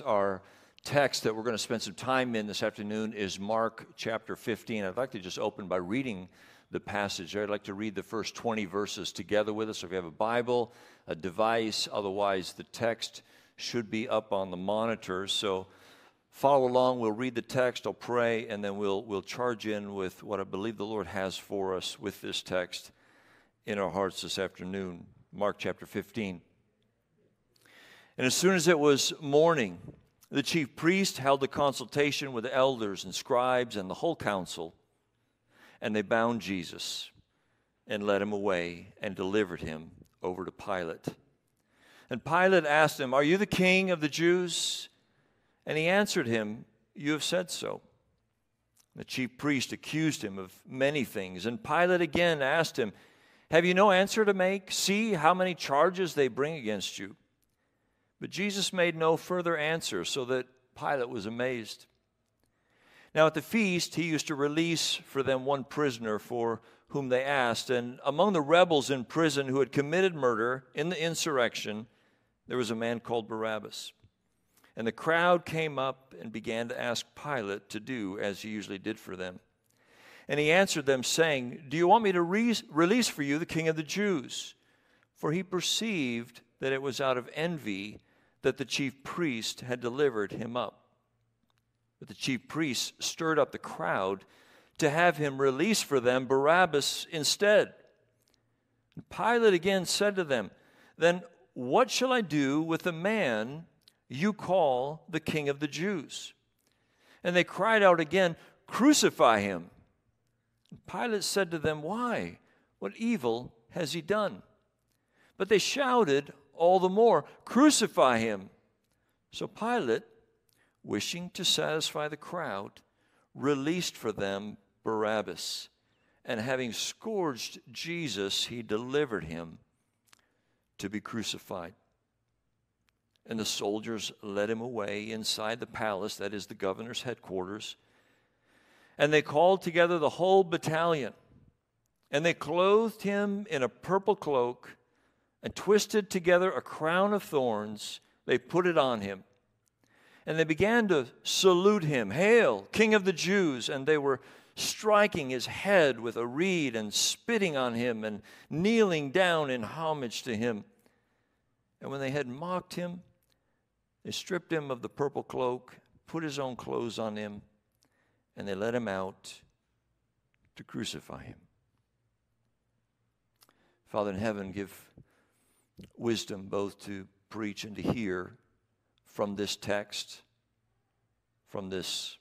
Our text that we're going to spend some time in this afternoon is Mark chapter 15. I'd like to just open by reading the passage. I'd like to read the first 20 verses together with us. If you have a Bible, a device, otherwise, the text should be up on the monitors. So follow along. We'll read the text, I'll pray, and then we'll, we'll charge in with what I believe the Lord has for us with this text in our hearts this afternoon. Mark chapter 15. And as soon as it was morning, the chief priest held a consultation with the elders and scribes and the whole council, and they bound Jesus and led him away and delivered him over to Pilate. And Pilate asked him, Are you the king of the Jews? And he answered him, You have said so. The chief priest accused him of many things, and Pilate again asked him, Have you no answer to make? See how many charges they bring against you. But Jesus made no further answer, so that Pilate was amazed. Now, at the feast, he used to release for them one prisoner for whom they asked. And among the rebels in prison who had committed murder in the insurrection, there was a man called Barabbas. And the crowd came up and began to ask Pilate to do as he usually did for them. And he answered them, saying, Do you want me to re- release for you the king of the Jews? For he perceived that it was out of envy that the chief priest had delivered him up. But the chief priests stirred up the crowd to have him release for them Barabbas instead. And Pilate again said to them, Then what shall I do with the man you call the king of the Jews? And they cried out again, Crucify him. And Pilate said to them, Why? What evil has he done? But they shouted all the more, Crucify him. So Pilate, wishing to satisfy the crowd, released for them Barabbas. And having scourged Jesus, he delivered him to be crucified. And the soldiers led him away inside the palace, that is the governor's headquarters. And they called together the whole battalion. And they clothed him in a purple cloak and twisted together a crown of thorns. They put it on him. And they began to salute him Hail, King of the Jews! And they were striking his head with a reed and spitting on him and kneeling down in homage to him. And when they had mocked him, they stripped him of the purple cloak, put his own clothes on him, and they led him out to crucify him. Father in heaven, give wisdom both to preach and to hear from this text, from this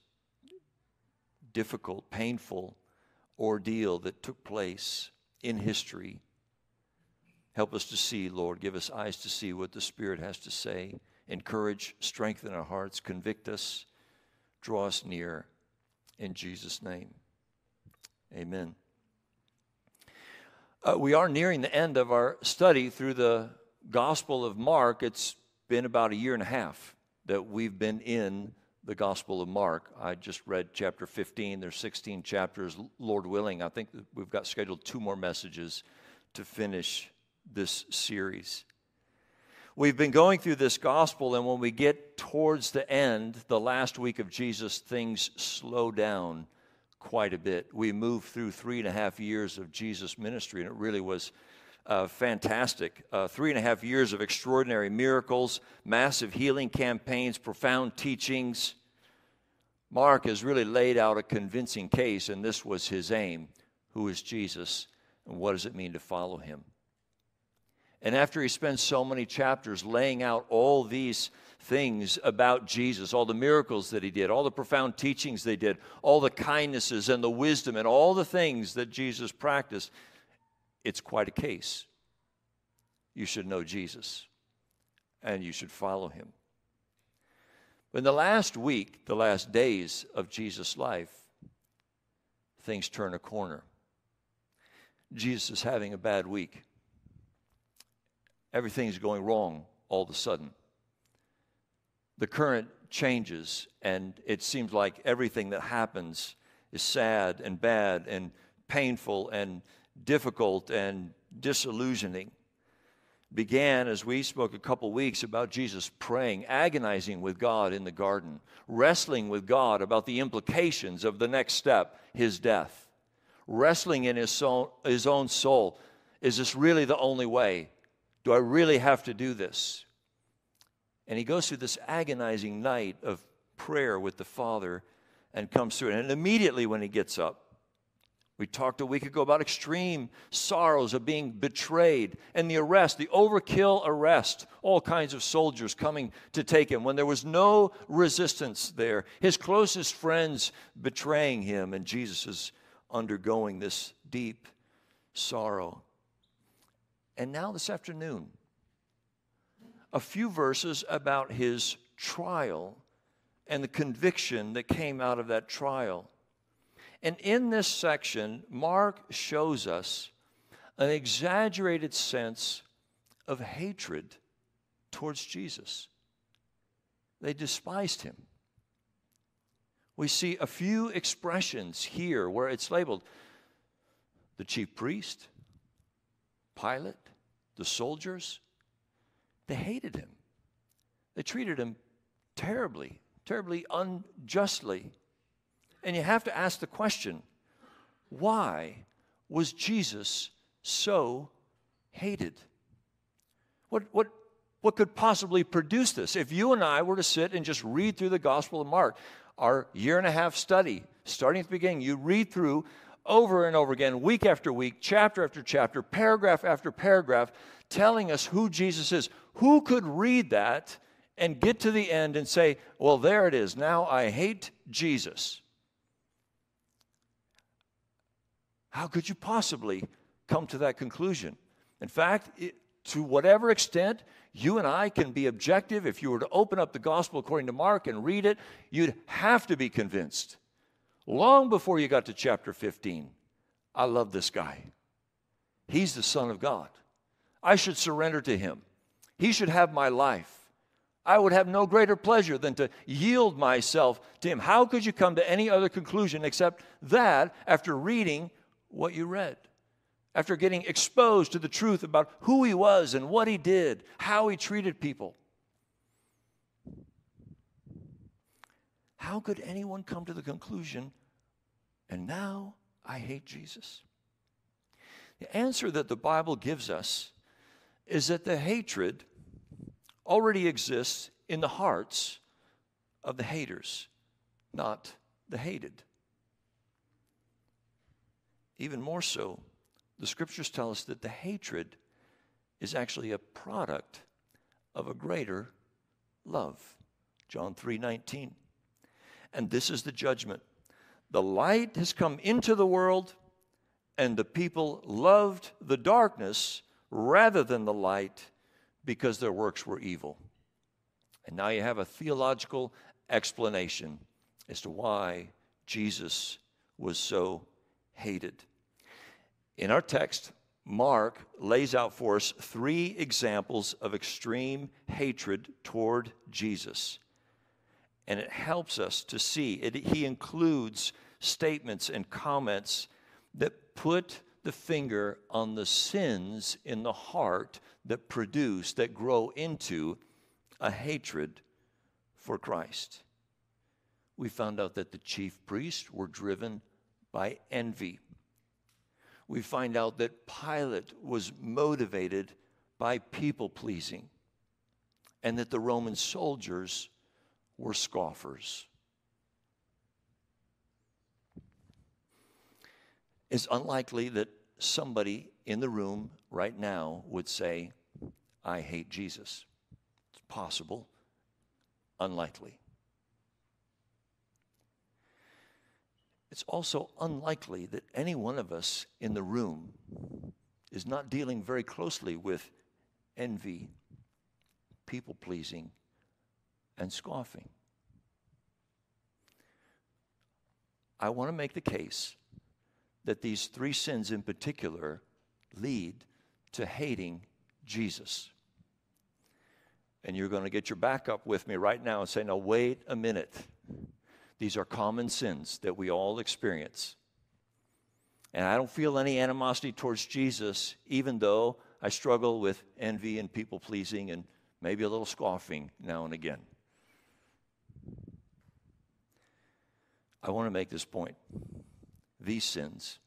difficult, painful ordeal that took place in history. Help us to see, Lord. Give us eyes to see what the Spirit has to say. Encourage, strengthen our hearts, convict us, draw us near. In Jesus' name, amen. Uh, we are nearing the end of our study through the Gospel of Mark. It's been about a year and a half that we've been in the Gospel of Mark. I just read chapter 15. There's 16 chapters, Lord willing. I think we've got scheduled two more messages to finish this series. We've been going through this gospel, and when we get towards the end, the last week of Jesus, things slow down quite a bit. We moved through three and a half years of Jesus' ministry, and it really was uh, fantastic. Uh, three and a half years of extraordinary miracles, massive healing campaigns, profound teachings. Mark has really laid out a convincing case, and this was his aim. Who is Jesus, and what does it mean to follow him? And after he spends so many chapters laying out all these things about Jesus, all the miracles that he did, all the profound teachings they did, all the kindnesses and the wisdom and all the things that Jesus practiced, it's quite a case. You should know Jesus and you should follow him. But in the last week, the last days of Jesus' life, things turn a corner. Jesus is having a bad week. Everything's going wrong all of a sudden the current changes, and it seems like everything that happens is sad and bad and painful and difficult and disillusioning. began as we spoke a couple weeks about Jesus praying, agonizing with God in the garden, wrestling with God about the implications of the next step, his death, wrestling in his, soul, his own soul. Is this really the only way? Do I really have to do this? And he goes through this agonizing night of prayer with the Father and comes through it. And immediately when he gets up, we talked a week ago about extreme sorrows of being betrayed and the arrest, the overkill arrest, all kinds of soldiers coming to take him when there was no resistance there. His closest friends betraying him, and Jesus is undergoing this deep sorrow. And now, this afternoon, a few verses about his trial and the conviction that came out of that trial. And in this section, Mark shows us an exaggerated sense of hatred towards Jesus. They despised him. We see a few expressions here where it's labeled the chief priest, Pilate, the soldiers. They hated him. They treated him terribly, terribly unjustly. And you have to ask the question why was Jesus so hated? What, what, what could possibly produce this? If you and I were to sit and just read through the Gospel of Mark, our year and a half study, starting at the beginning, you read through over and over again, week after week, chapter after chapter, paragraph after paragraph, telling us who Jesus is. Who could read that and get to the end and say, Well, there it is. Now I hate Jesus? How could you possibly come to that conclusion? In fact, it, to whatever extent you and I can be objective, if you were to open up the gospel according to Mark and read it, you'd have to be convinced. Long before you got to chapter 15, I love this guy. He's the Son of God. I should surrender to him. He should have my life. I would have no greater pleasure than to yield myself to him. How could you come to any other conclusion except that after reading what you read. After getting exposed to the truth about who he was and what he did, how he treated people. How could anyone come to the conclusion, and now I hate Jesus? The answer that the Bible gives us is that the hatred already exists in the hearts of the haters, not the hated. Even more so, the scriptures tell us that the hatred is actually a product of a greater love. John 3:19. And this is the judgment. The light has come into the world, and the people loved the darkness rather than the light because their works were evil. And now you have a theological explanation as to why Jesus was so hated. In our text, Mark lays out for us three examples of extreme hatred toward Jesus. And it helps us to see, it, he includes statements and comments that put the finger on the sins in the heart that produce, that grow into a hatred for Christ. We found out that the chief priests were driven by envy. We find out that Pilate was motivated by people pleasing and that the Roman soldiers were scoffers. It's unlikely that somebody in the room right now would say, I hate Jesus. It's possible, unlikely. It's also unlikely that any one of us in the room is not dealing very closely with envy, people pleasing, and scoffing. I want to make the case that these three sins in particular lead to hating Jesus. And you're going to get your back up with me right now and say, now, wait a minute. These are common sins that we all experience. And I don't feel any animosity towards Jesus, even though I struggle with envy and people pleasing and maybe a little scoffing now and again. I want to make this point. These sins,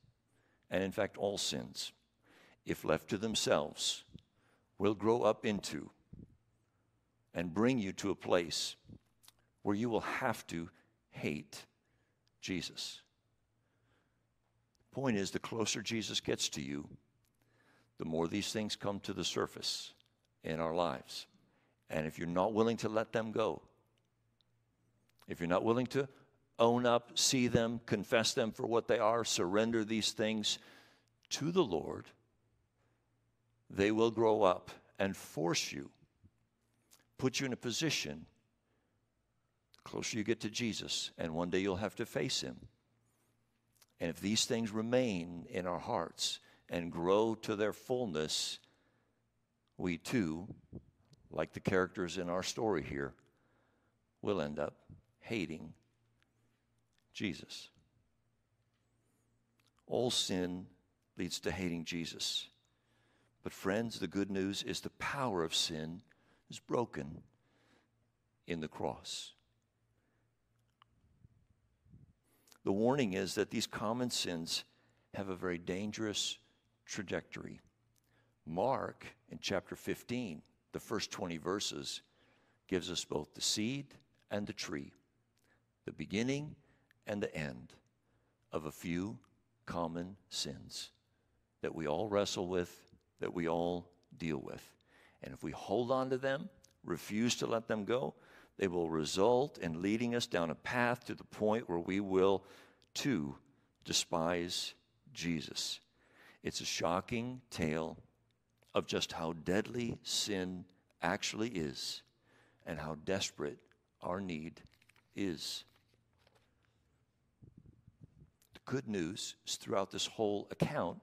and in fact, all sins, if left to themselves, will grow up into and bring you to a place where you will have to hate Jesus. Point is, the closer Jesus gets to you, the more these things come to the surface in our lives. And if you're not willing to let them go, if you're not willing to own up, see them, confess them for what they are, surrender these things to the Lord, they will grow up and force you, put you in a position. Closer you get to Jesus, and one day you'll have to face him. And if these things remain in our hearts and grow to their fullness, we too, like the characters in our story here, will end up hating Jesus. All sin leads to hating Jesus. But, friends, the good news is the power of sin is broken in the cross. The warning is that these common sins have a very dangerous trajectory. Mark, in chapter 15, the first 20 verses, gives us both the seed and the tree, the beginning and the end of a few common sins that we all wrestle with, that we all deal with. And if we hold on to them, refuse to let them go, they will result in leading us down a path to the point where we will, too, despise Jesus. It's a shocking tale of just how deadly sin actually is and how desperate our need is. The good news is throughout this whole account,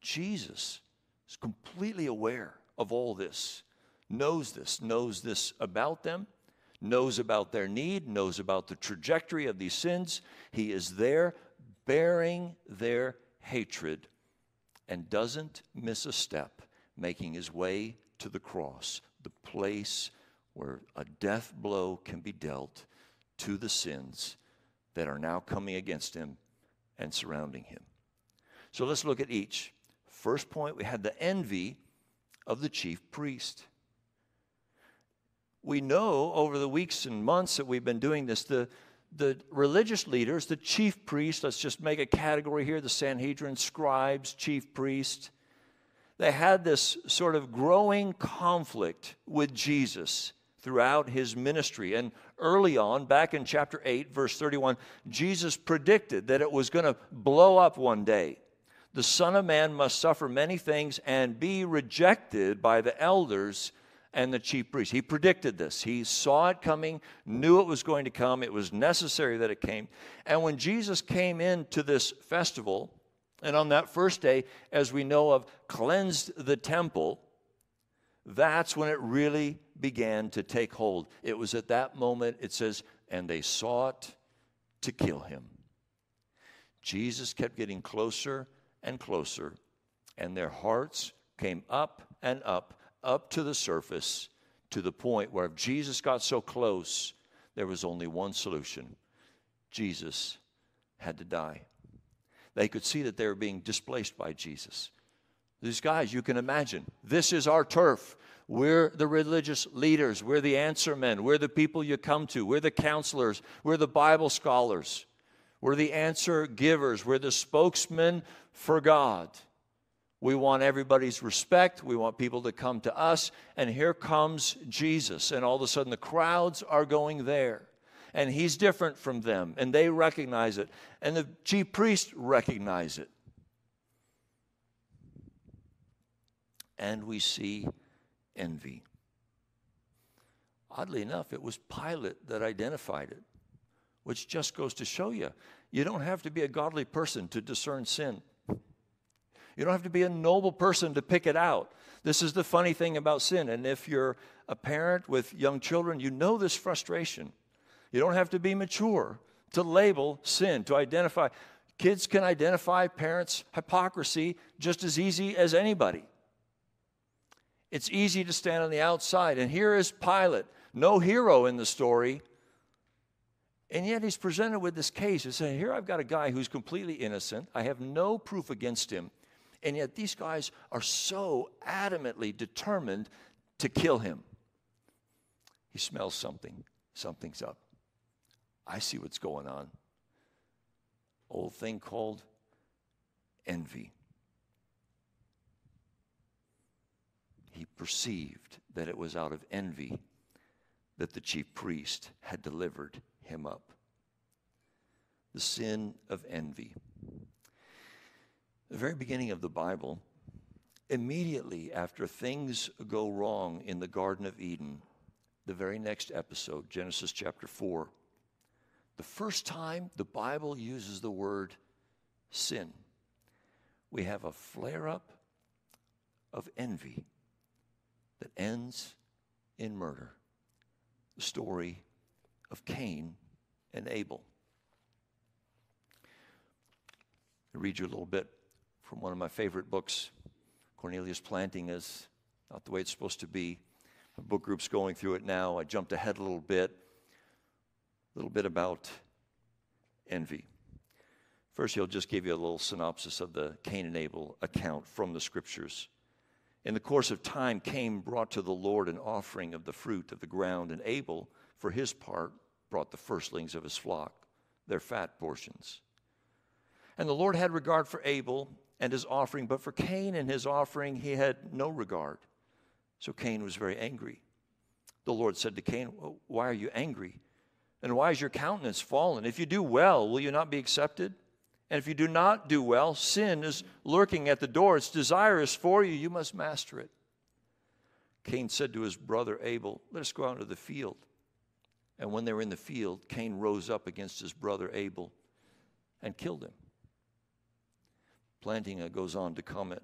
Jesus is completely aware of all this, knows this, knows this about them, knows about their need, knows about the trajectory of these sins. He is there bearing their hatred and doesn't miss a step, making his way to the cross, the place where a death blow can be dealt to the sins that are now coming against him and surrounding him. So let's look at each. First point, we had the envy of the chief priest. We know over the weeks and months that we've been doing this, the, the religious leaders, the chief priests, let's just make a category here the Sanhedrin, scribes, chief priests, they had this sort of growing conflict with Jesus throughout his ministry. And early on, back in chapter 8, verse 31, Jesus predicted that it was going to blow up one day. The Son of Man must suffer many things and be rejected by the elders and the chief priests. He predicted this. He saw it coming, knew it was going to come. It was necessary that it came. And when Jesus came into this festival, and on that first day, as we know of, cleansed the temple, that's when it really began to take hold. It was at that moment, it says, and they sought to kill him. Jesus kept getting closer and closer, and their hearts came up and up up to the surface to the point where if Jesus got so close, there was only one solution Jesus had to die. They could see that they were being displaced by Jesus. These guys, you can imagine, this is our turf. We're the religious leaders. We're the answer men. We're the people you come to. We're the counselors. We're the Bible scholars. We're the answer givers. We're the spokesmen for God. We want everybody's respect. We want people to come to us. And here comes Jesus. And all of a sudden, the crowds are going there. And he's different from them. And they recognize it. And the chief priests recognize it. And we see envy. Oddly enough, it was Pilate that identified it, which just goes to show you you don't have to be a godly person to discern sin. You don't have to be a noble person to pick it out. This is the funny thing about sin. And if you're a parent with young children, you know this frustration. You don't have to be mature to label sin, to identify. Kids can identify parents' hypocrisy just as easy as anybody. It's easy to stand on the outside. And here is Pilate, no hero in the story. And yet he's presented with this case. He's saying, Here I've got a guy who's completely innocent. I have no proof against him. And yet these guys are so adamantly determined to kill him. He smells something. Something's up. I see what's going on. Old thing called envy. He perceived that it was out of envy that the chief priest had delivered him up. The sin of envy. The very beginning of the Bible, immediately after things go wrong in the Garden of Eden, the very next episode, Genesis chapter 4, the first time the Bible uses the word sin, we have a flare up of envy that ends in murder. The story of Cain and Abel. I read you a little bit from one of my favorite books. Cornelius Plantinga is not the way it's supposed to be. The book group's going through it now. I jumped ahead a little bit. A little bit about envy. First, he'll just give you a little synopsis of the Cain and Abel account from the scriptures. In the course of time, Cain brought to the Lord an offering of the fruit of the ground, and Abel, for his part, brought the firstlings of his flock, their fat portions. And the Lord had regard for Abel and his offering, but for Cain and his offering he had no regard. So Cain was very angry. The Lord said to Cain, Why are you angry? And why is your countenance fallen? If you do well, will you not be accepted? And if you do not do well, sin is lurking at the door. Its desire is for you. You must master it. Cain said to his brother Abel, Let us go out into the field. And when they were in the field, Cain rose up against his brother Abel and killed him. Plantinga goes on to comment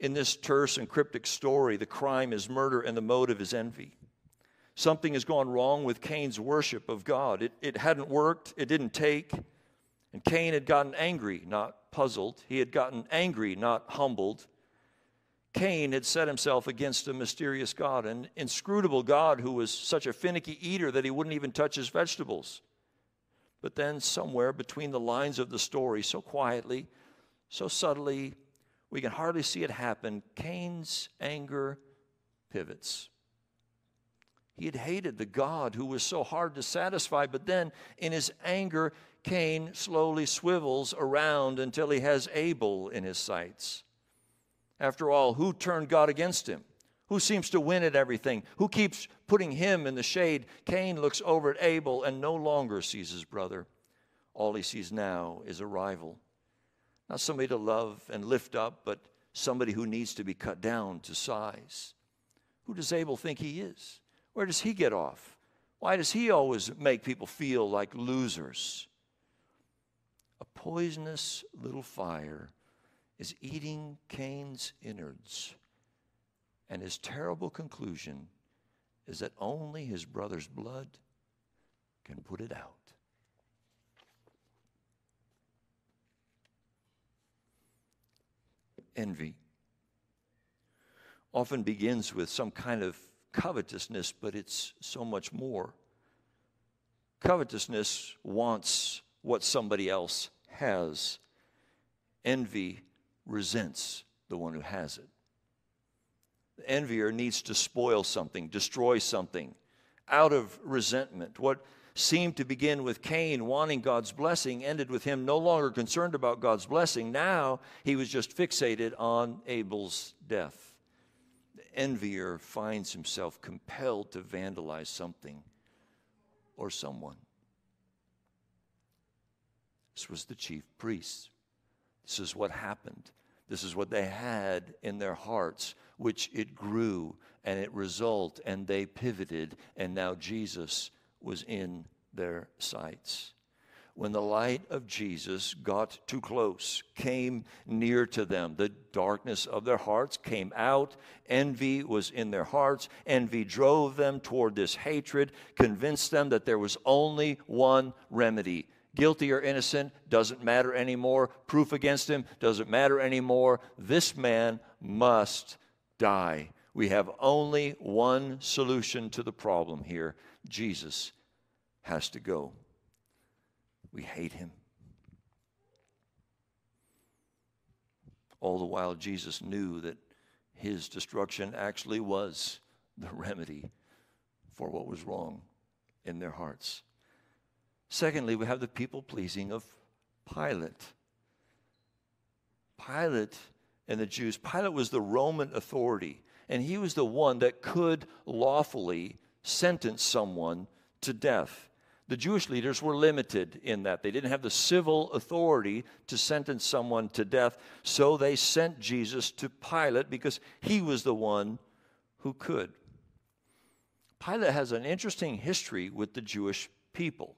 In this terse and cryptic story, the crime is murder and the motive is envy. Something has gone wrong with Cain's worship of God. It, it hadn't worked, it didn't take. And Cain had gotten angry, not puzzled. He had gotten angry, not humbled. Cain had set himself against a mysterious God, an inscrutable God who was such a finicky eater that he wouldn't even touch his vegetables. But then, somewhere between the lines of the story, so quietly, so subtly, we can hardly see it happen, Cain's anger pivots. He had hated the God who was so hard to satisfy, but then in his anger, Cain slowly swivels around until he has Abel in his sights. After all, who turned God against him? Who seems to win at everything? Who keeps putting him in the shade? Cain looks over at Abel and no longer sees his brother. All he sees now is a rival. Not somebody to love and lift up, but somebody who needs to be cut down to size. Who does Abel think he is? Where does he get off? Why does he always make people feel like losers? A poisonous little fire is eating Cain's innards. And his terrible conclusion is that only his brother's blood can put it out. Envy often begins with some kind of covetousness, but it's so much more. Covetousness wants what somebody else has. Envy resents the one who has it. The envier needs to spoil something, destroy something out of resentment. What seemed to begin with Cain wanting God's blessing ended with him no longer concerned about God's blessing. Now he was just fixated on Abel's death. The envier finds himself compelled to vandalize something or someone. This was the chief priests. This is what happened. This is what they had in their hearts, which it grew and it resulted, and they pivoted, and now Jesus was in their sights. When the light of Jesus got too close, came near to them, the darkness of their hearts came out. Envy was in their hearts. Envy drove them toward this hatred, convinced them that there was only one remedy guilty or innocent doesn't matter anymore. Proof against him doesn't matter anymore. This man must die. We have only one solution to the problem here Jesus has to go. We hate him. All the while, Jesus knew that his destruction actually was the remedy for what was wrong in their hearts. Secondly, we have the people pleasing of Pilate. Pilate and the Jews, Pilate was the Roman authority, and he was the one that could lawfully sentence someone to death. The Jewish leaders were limited in that. They didn't have the civil authority to sentence someone to death, so they sent Jesus to Pilate because he was the one who could. Pilate has an interesting history with the Jewish people.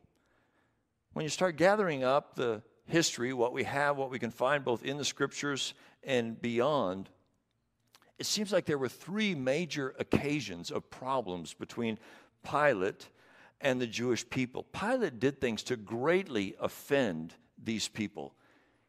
When you start gathering up the history, what we have, what we can find both in the scriptures and beyond, it seems like there were three major occasions of problems between Pilate and the Jewish people. Pilate did things to greatly offend these people.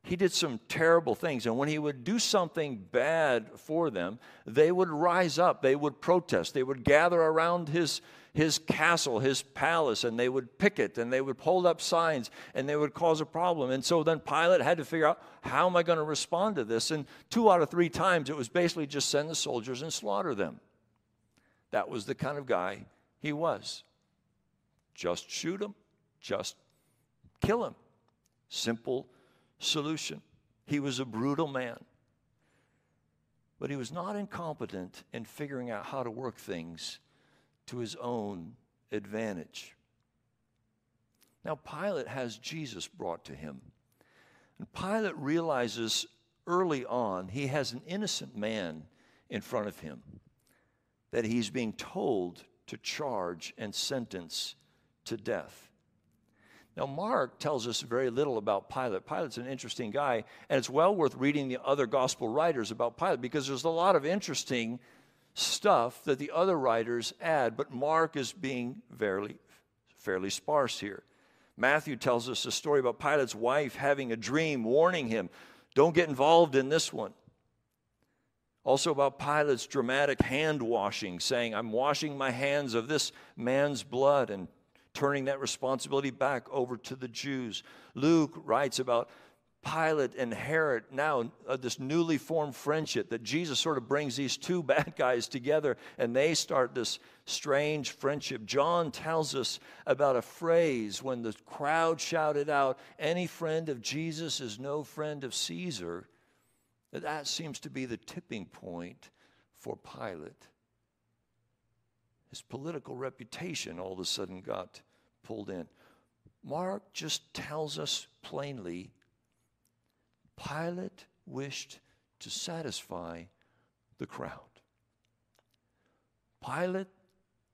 He did some terrible things, and when he would do something bad for them, they would rise up, they would protest, they would gather around his his castle, his palace, and they would picket and they would hold up signs and they would cause a problem. And so then Pilate had to figure out how am I going to respond to this? And two out of three times it was basically just send the soldiers and slaughter them. That was the kind of guy he was. Just shoot him, just kill him. Simple solution. He was a brutal man. But he was not incompetent in figuring out how to work things to his own advantage. Now, Pilate has Jesus brought to him. And Pilate realizes early on he has an innocent man in front of him that he's being told to charge and sentence to death. Now, Mark tells us very little about Pilate. Pilate's an interesting guy, and it's well worth reading the other gospel writers about Pilate because there's a lot of interesting stuff that the other writers add, but Mark is being fairly, fairly sparse here. Matthew tells us a story about Pilate's wife having a dream warning him, don't get involved in this one. Also, about Pilate's dramatic hand washing, saying, I'm washing my hands of this man's blood and turning that responsibility back over to the Jews. Luke writes about Pilate and Herod now uh, this newly formed friendship that Jesus sort of brings these two bad guys together and they start this strange friendship. John tells us about a phrase when the crowd shouted out, Any friend of Jesus is no friend of Caesar. That, that seems to be the tipping point for Pilate. His political reputation all of a sudden got pulled in. Mark just tells us plainly Pilate wished to satisfy the crowd. Pilate,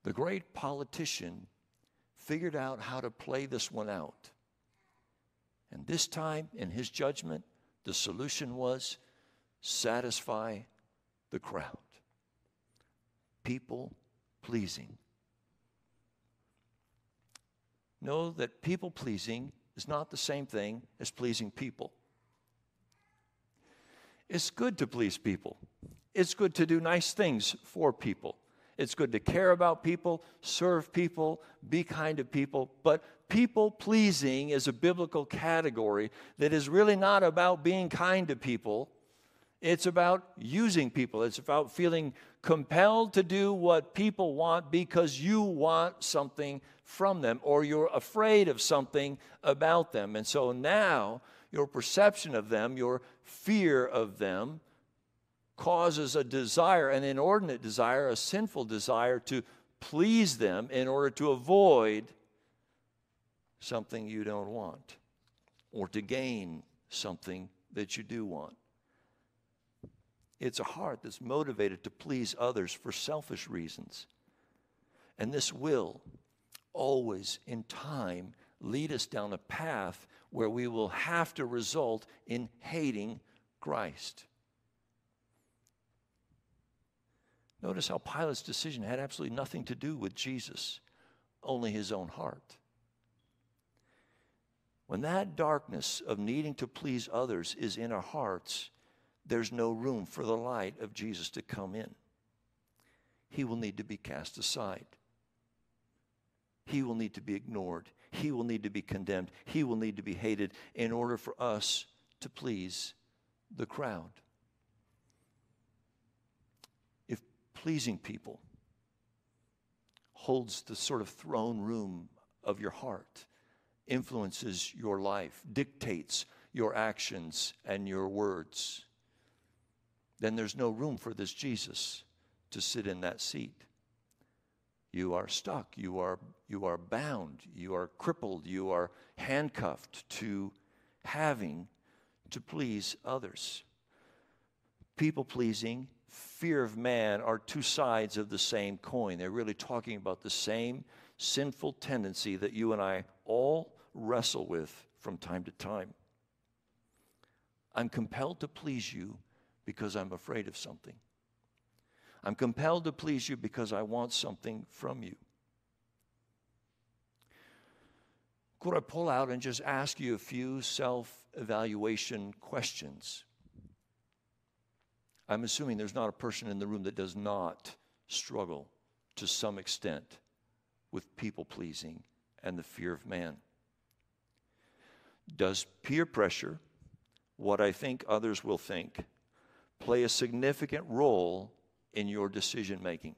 the great politician, figured out how to play this one out. And this time, in his judgment, the solution was satisfy the crowd. People pleasing. Know that people pleasing is not the same thing as pleasing people. It's good to please people. It's good to do nice things for people. It's good to care about people, serve people, be kind to people. But people pleasing is a biblical category that is really not about being kind to people. It's about using people. It's about feeling compelled to do what people want because you want something from them or you're afraid of something about them. And so now your perception of them, your fear of them, causes a desire, an inordinate desire, a sinful desire to please them in order to avoid something you don't want or to gain something that you do want. It's a heart that's motivated to please others for selfish reasons. And this will always, in time, lead us down a path where we will have to result in hating Christ. Notice how Pilate's decision had absolutely nothing to do with Jesus, only his own heart. When that darkness of needing to please others is in our hearts, there's no room for the light of Jesus to come in. he will need to be cast aside. He will need to be ignored. He will need to be condemned. He will need to be hated in order for us to please the crowd. If pleasing people holds the sort of throne room of your heart, influences your life, dictates your actions and your words, then there's no room for this Jesus to sit in that seat. You are stuck, you are, you are bound, you are crippled, you are handcuffed to having to please others. People pleasing, fear of man are two sides of the same coin. They're really talking about the same sinful tendency that you and I all wrestle with from time to time. I'm compelled to please you because I'm afraid of something. I'm compelled to please you because I want something from you. Could I pull out and just ask you a few self evaluation questions? I'm assuming there's not a person in the room that does not struggle to some extent with people pleasing and the fear of man. Does peer pressure, what I think others will think, play a significant role in your decision making?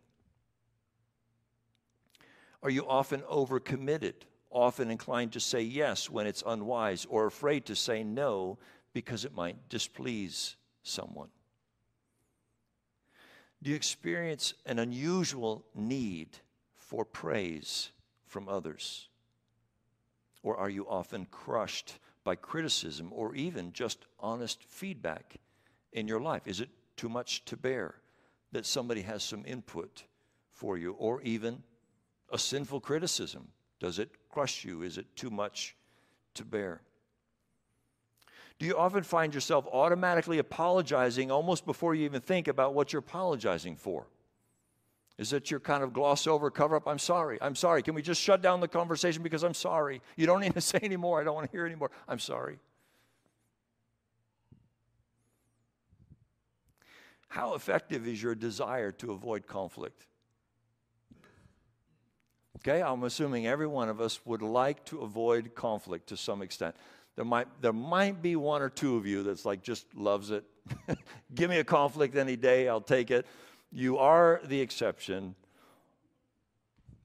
Are you often overcommitted, often inclined to say yes when it's unwise, or afraid to say no because it might displease someone? Do you experience an unusual need for praise from others? Or are you often crushed by criticism or even just honest feedback in your life? Is it too much to bear that somebody has some input for you or even a sinful criticism? Does it crush you? Is it too much to bear? Do you often find yourself automatically apologizing almost before you even think about what you're apologizing for? Is it your kind of gloss over, cover up? I'm sorry. I'm sorry. Can we just shut down the conversation because I'm sorry? You don't need to say anymore. I don't want to hear anymore. I'm sorry. How effective is your desire to avoid conflict? Okay, I'm assuming every one of us would like to avoid conflict to some extent. There might, there might be one or two of you that's like just loves it. Give me a conflict any day, I'll take it. You are the exception.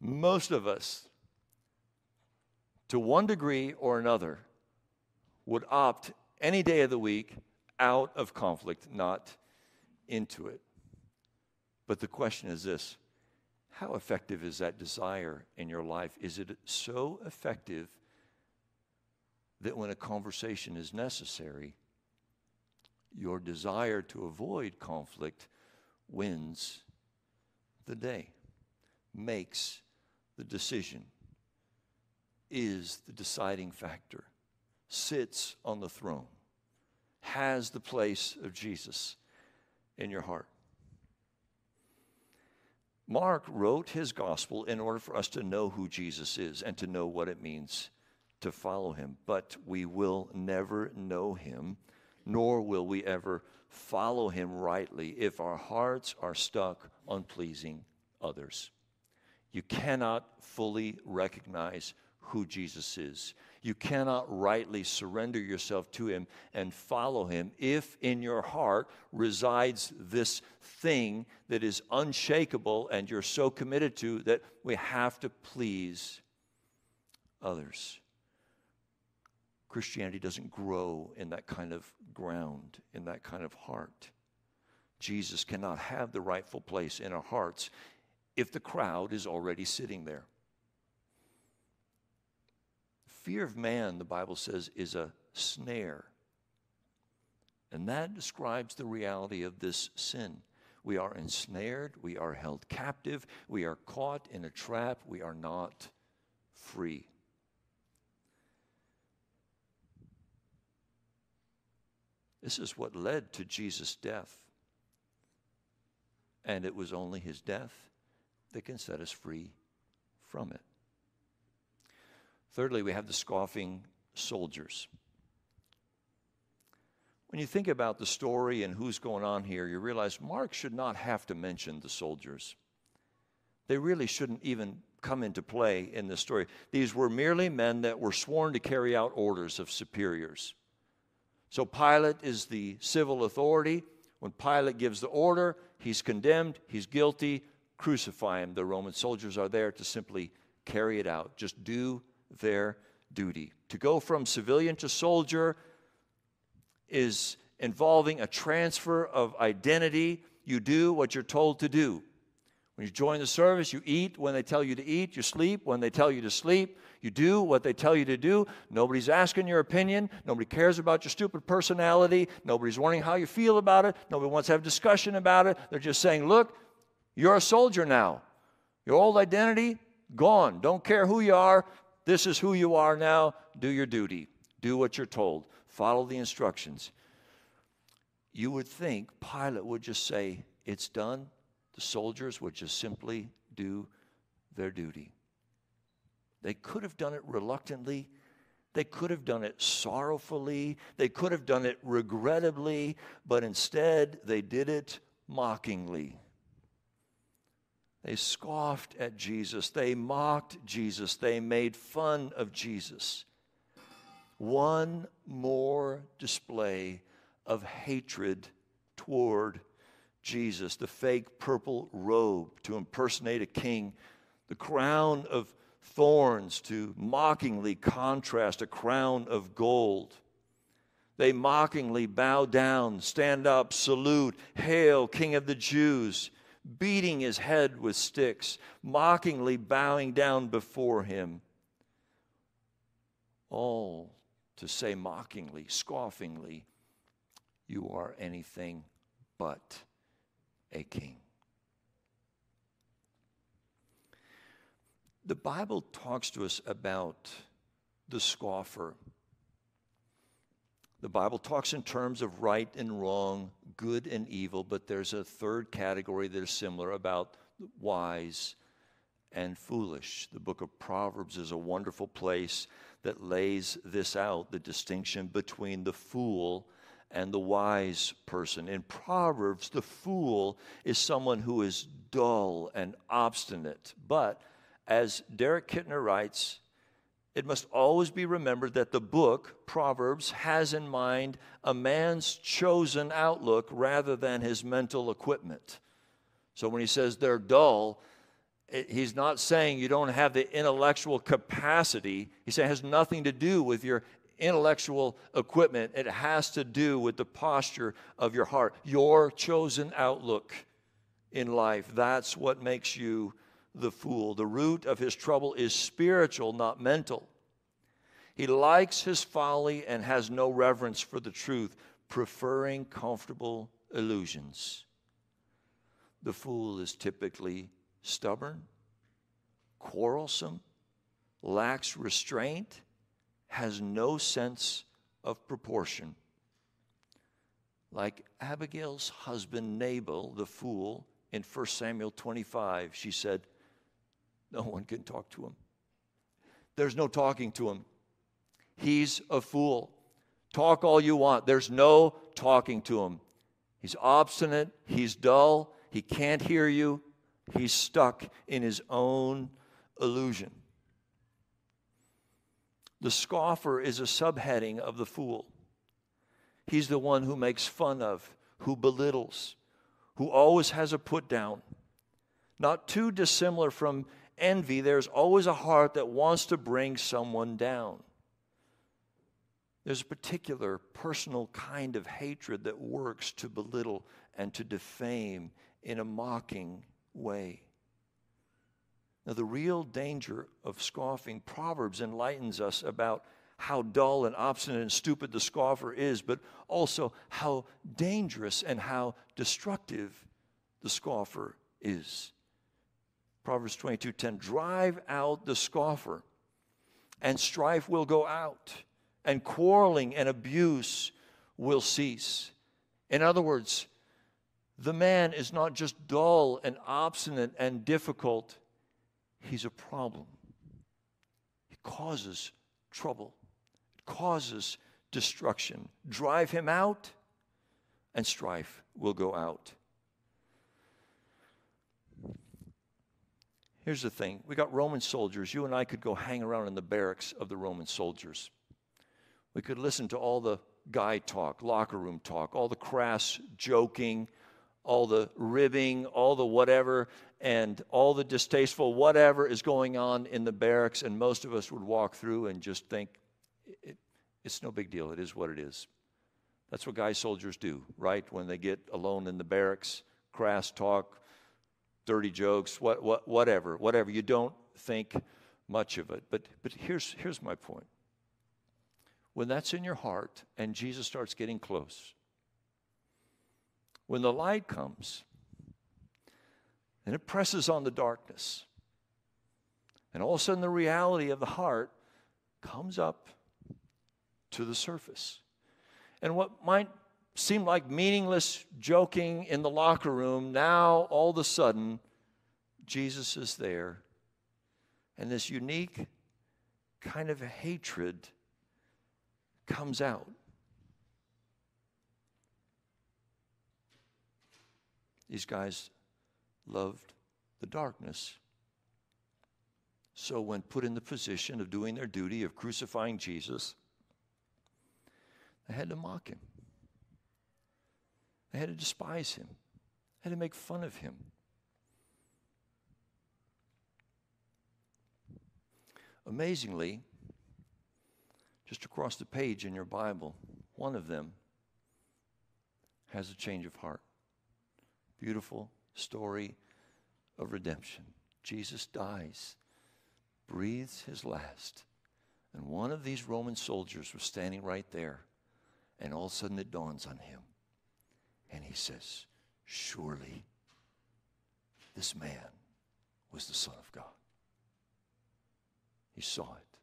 Most of us, to one degree or another, would opt any day of the week out of conflict, not into it. But the question is this how effective is that desire in your life? Is it so effective that when a conversation is necessary, your desire to avoid conflict wins the day, makes the decision, is the deciding factor, sits on the throne, has the place of Jesus in your heart. Mark wrote his gospel in order for us to know who Jesus is and to know what it means to follow him. But we will never know him, nor will we ever follow him rightly if our hearts are stuck on pleasing others. You cannot fully recognize who Jesus is. You cannot rightly surrender yourself to him and follow him if in your heart resides this thing that is unshakable and you're so committed to that we have to please others. Christianity doesn't grow in that kind of ground, in that kind of heart. Jesus cannot have the rightful place in our hearts if the crowd is already sitting there. Fear of man, the Bible says, is a snare. And that describes the reality of this sin. We are ensnared, we are held captive, we are caught in a trap, we are not free. This is what led to Jesus' death. And it was only his death that can set us free from it. Thirdly, we have the scoffing soldiers. When you think about the story and who's going on here, you realize Mark should not have to mention the soldiers. They really shouldn't even come into play in this story. These were merely men that were sworn to carry out orders of superiors. So Pilate is the civil authority. When Pilate gives the order, he's condemned, he's guilty, crucify him. The Roman soldiers are there to simply carry it out, just do their duty. To go from civilian to soldier is involving a transfer of identity. You do what you're told to do. When you join the service, you eat when they tell you to eat, you sleep when they tell you to sleep, you do what they tell you to do. Nobody's asking your opinion, nobody cares about your stupid personality, nobody's wondering how you feel about it, nobody wants to have discussion about it. They're just saying, Look, you're a soldier now. Your old identity, gone. Don't care who you are. This is who you are now. Do your duty. Do what you're told. Follow the instructions. You would think Pilate would just say, It's done. The soldiers would just simply do their duty. They could have done it reluctantly. They could have done it sorrowfully. They could have done it regrettably, but instead they did it mockingly. They scoffed at Jesus. They mocked Jesus. They made fun of Jesus. One more display of hatred toward Jesus. The fake purple robe to impersonate a king, the crown of thorns to mockingly contrast a crown of gold. They mockingly bow down, stand up, salute, Hail, King of the Jews beating his head with sticks, mockingly bowing down before him. All to say mockingly, scoffingly, You are anything but a king. The Bible talks to us about the scoffer the Bible talks in terms of right and wrong, good and evil, but there's a third category that is similar about wise and foolish. The book of Proverbs is a wonderful place that lays this out the distinction between the fool and the wise person. In Proverbs, the fool is someone who is dull and obstinate. But as Derek Kidner writes, it must always be remembered that the book, Proverbs, has in mind a man's chosen outlook rather than his mental equipment. So when he says they're dull, he's not saying you don't have the intellectual capacity. He says it has nothing to do with your intellectual equipment, it has to do with the posture of your heart, your chosen outlook in life. That's what makes you the fool. The root of his trouble is spiritual, not mental. He likes his folly and has no reverence for the truth, preferring comfortable illusions. The fool is typically stubborn, quarrelsome, lacks restraint, has no sense of proportion. Like Abigail's husband Nabal, the fool, in 1 Samuel 25, she said, no one can talk to him. There's no talking to him. He's a fool. Talk all you want. There's no talking to him. He's obstinate. He's dull. He can't hear you. He's stuck in his own illusion. The scoffer is a subheading of the fool. He's the one who makes fun of, who belittles, who always has a put down. Not too dissimilar from envy, there's always a heart that wants to bring someone down. There's a particular personal kind of hatred that works to belittle and to defame in a mocking way. Now, the real danger of scoffing, Proverbs enlightens us about how dull and obstinate and stupid the scoffer is, but also how dangerous and how destructive the scoffer is. Proverbs 22:10 drive out the scoffer and strife will go out and quarreling and abuse will cease. In other words, the man is not just dull and obstinate and difficult, he's a problem. He causes trouble, it causes destruction. Drive him out, and strife will go out. Here's the thing we got Roman soldiers. You and I could go hang around in the barracks of the Roman soldiers. We could listen to all the guy talk, locker room talk, all the crass joking, all the ribbing, all the whatever, and all the distasteful whatever is going on in the barracks. And most of us would walk through and just think, it, it's no big deal. It is what it is. That's what guy soldiers do, right? When they get alone in the barracks, crass talk, dirty jokes, what, what, whatever, whatever. You don't think much of it. But, but here's, here's my point. When that's in your heart and Jesus starts getting close, when the light comes and it presses on the darkness, and all of a sudden the reality of the heart comes up to the surface. And what might seem like meaningless joking in the locker room, now all of a sudden, Jesus is there. And this unique kind of hatred comes out. These guys loved the darkness. So, when put in the position of doing their duty of crucifying Jesus, they had to mock him. They had to despise him. They had to make fun of him. Amazingly, just across the page in your Bible, one of them has a change of heart. Beautiful story of redemption. Jesus dies, breathes his last, and one of these Roman soldiers was standing right there, and all of a sudden it dawns on him. And he says, Surely this man was the Son of God. He saw it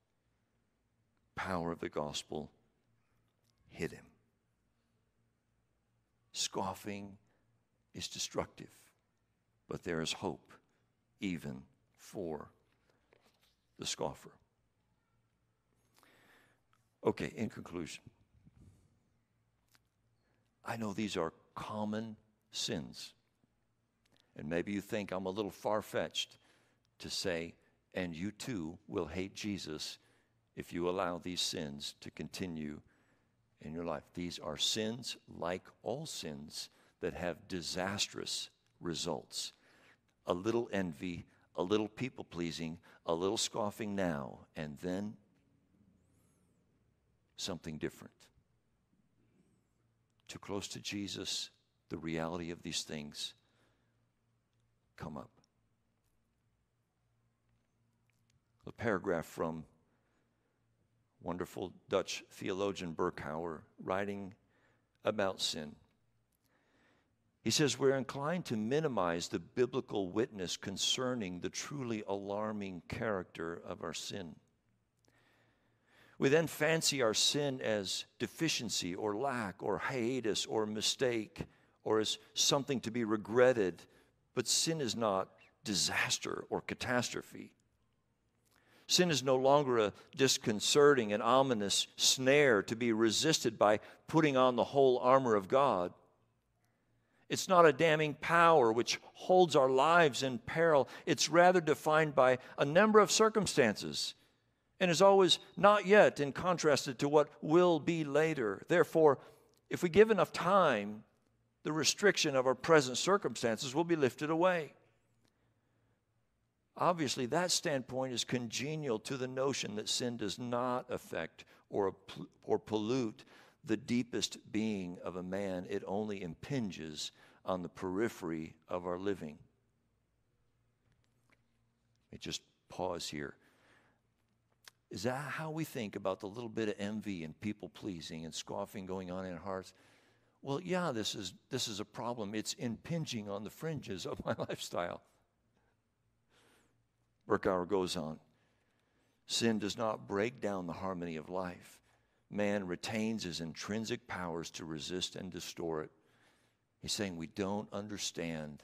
power of the gospel hit him. Scoffing is destructive, but there is hope even for the scoffer. Okay, in conclusion, I know these are common sins. And maybe you think I'm a little far fetched to say, and you too will hate Jesus if you allow these sins to continue in your life. These are sins, like all sins, that have disastrous results. A little envy, a little people pleasing, a little scoffing now, and then something different. Too close to Jesus, the reality of these things come up. A paragraph from wonderful Dutch theologian Berkouwer, writing about sin. He says, We're inclined to minimize the biblical witness concerning the truly alarming character of our sin. We then fancy our sin as deficiency or lack or hiatus or mistake or as something to be regretted, but sin is not disaster or catastrophe. Sin is no longer a disconcerting and ominous snare to be resisted by putting on the whole armor of God. It's not a damning power which holds our lives in peril. It's rather defined by a number of circumstances and is always not yet in contrasted to what will be later. Therefore, if we give enough time, the restriction of our present circumstances will be lifted away. Obviously, that standpoint is congenial to the notion that sin does not affect or, or pollute the deepest being of a man, it only impinges on the periphery of our living. Let me just pause here. Is that how we think about the little bit of envy and people pleasing and scoffing going on in our hearts? Well, yeah, this is, this is a problem. It's impinging on the fringes of my lifestyle. Berkouwer goes on Sin does not break down the harmony of life. Man retains his intrinsic powers to resist and distort it. He's saying we don't understand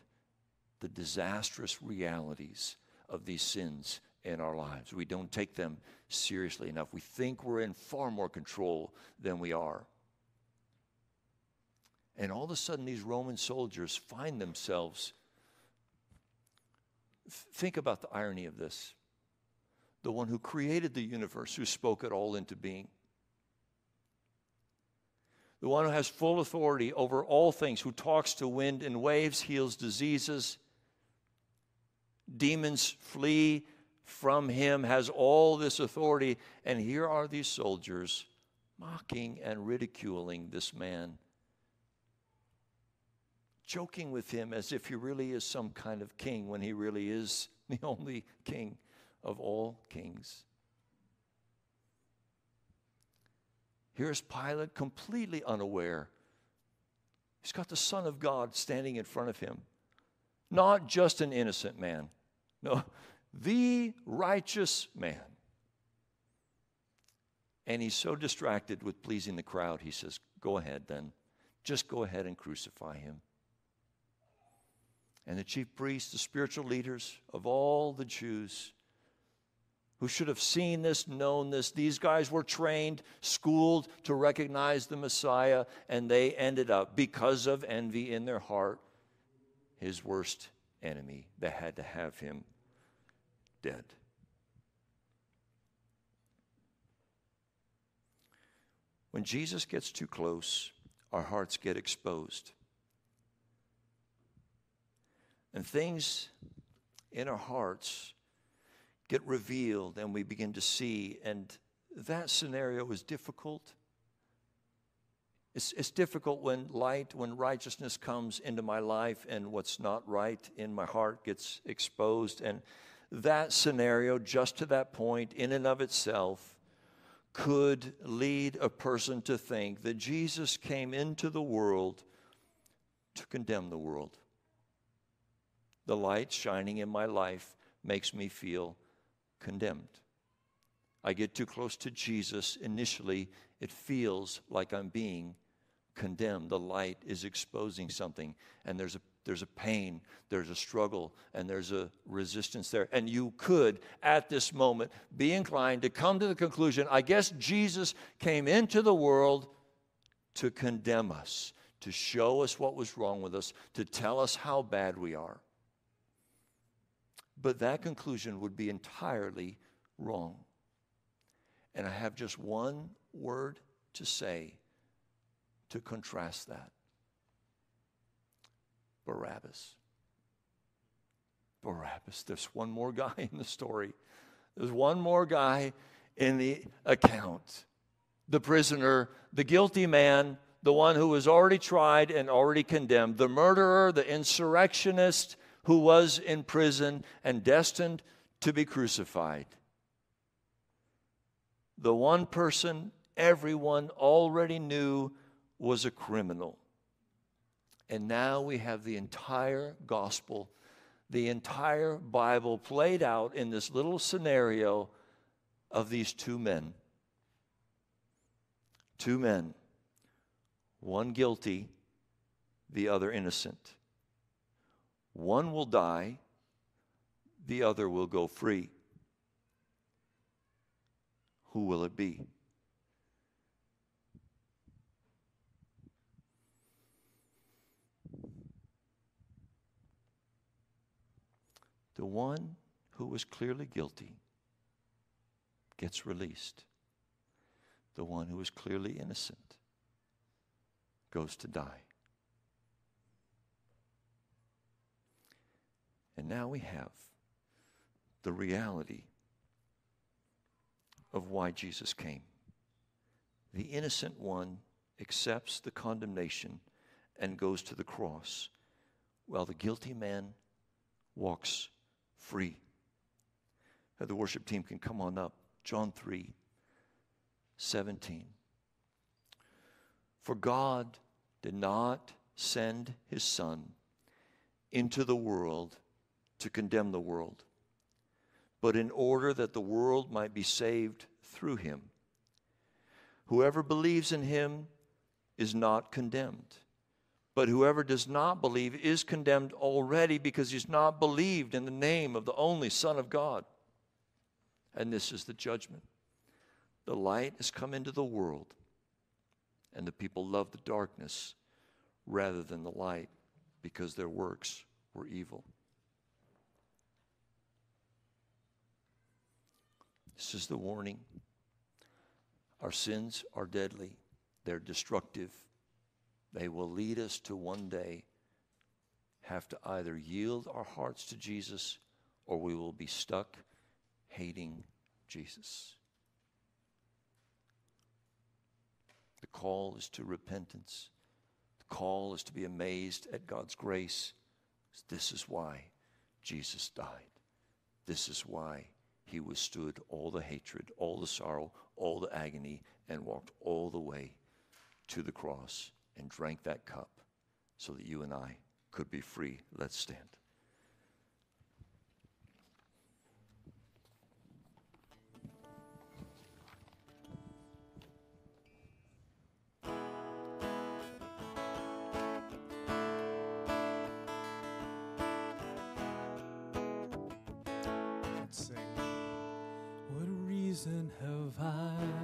the disastrous realities of these sins in our lives. We don't take them seriously enough. We think we're in far more control than we are. And all of a sudden, these Roman soldiers find themselves Think about the irony of this. The one who created the universe, who spoke it all into being. The one who has full authority over all things, who talks to wind and waves, heals diseases. Demons flee from him, has all this authority. And here are these soldiers mocking and ridiculing this man joking with him as if he really is some kind of king when he really is the only king of all kings. Here's Pilate completely unaware. He's got the Son of God standing in front of him. Not just an innocent man, no, the righteous man. And he's so distracted with pleasing the crowd, he says, Go ahead then. Just go ahead and crucify him and the chief priests, the spiritual leaders of all the Jews who should have seen this, known this. These guys were trained, schooled to recognize the Messiah, and they ended up, because of envy in their heart, his worst enemy. They had to have him dead. When Jesus gets too close, our hearts get exposed. And things in our hearts get revealed and we begin to see. And that scenario is difficult. It's, it's difficult when light, when righteousness comes into my life and what's not right in my heart gets exposed. And that scenario, just to that point, in and of itself, could lead a person to think that Jesus came into the world to condemn the world the light shining in my life makes me feel condemned. I get too close to Jesus, initially, it feels like I'm being condemned. The light is exposing something, and there's a there's a pain, there's a struggle, and there's a resistance there. And you could, at this moment, be inclined to come to the conclusion I guess Jesus came into the world to condemn us, to show us what was wrong with us, to tell us how bad we are. But that conclusion would be entirely wrong. And I have just one word to say to contrast that Barabbas. Barabbas. There's one more guy in the story. There's one more guy in the account. The prisoner, the guilty man, the one who was already tried and already condemned, the murderer, the insurrectionist, who was in prison and destined to be crucified. The one person everyone already knew was a criminal. And now we have the entire gospel, the entire Bible played out in this little scenario of these two men. Two men, one guilty, the other innocent. One will die, the other will go free. Who will it be? The one who was clearly guilty gets released. The one who was clearly innocent goes to die. And now we have the reality of why Jesus came. The innocent one accepts the condemnation and goes to the cross, while the guilty man walks free. The worship team can come on up. John 3 17. For God did not send his Son into the world to condemn the world, but in order that the world might be saved through him. Whoever believes in him is not condemned. But whoever does not believe is condemned already because he's not believed in the name of the only Son of God. And this is the judgment. The light has come into the world, and the people love the darkness rather than the light because their works were evil. This is the warning. Our sins are deadly, they're destructive. They will lead us to one day have to either yield our hearts to Jesus or we will be stuck hating Jesus. The call is to repentance. The call is to be amazed at God's grace. This is why Jesus died. This is why he withstood all the hatred, all the sorrow, all the agony, and walked all the way to the cross and drank that cup so that you and I could be free. Let's stand. What reason have I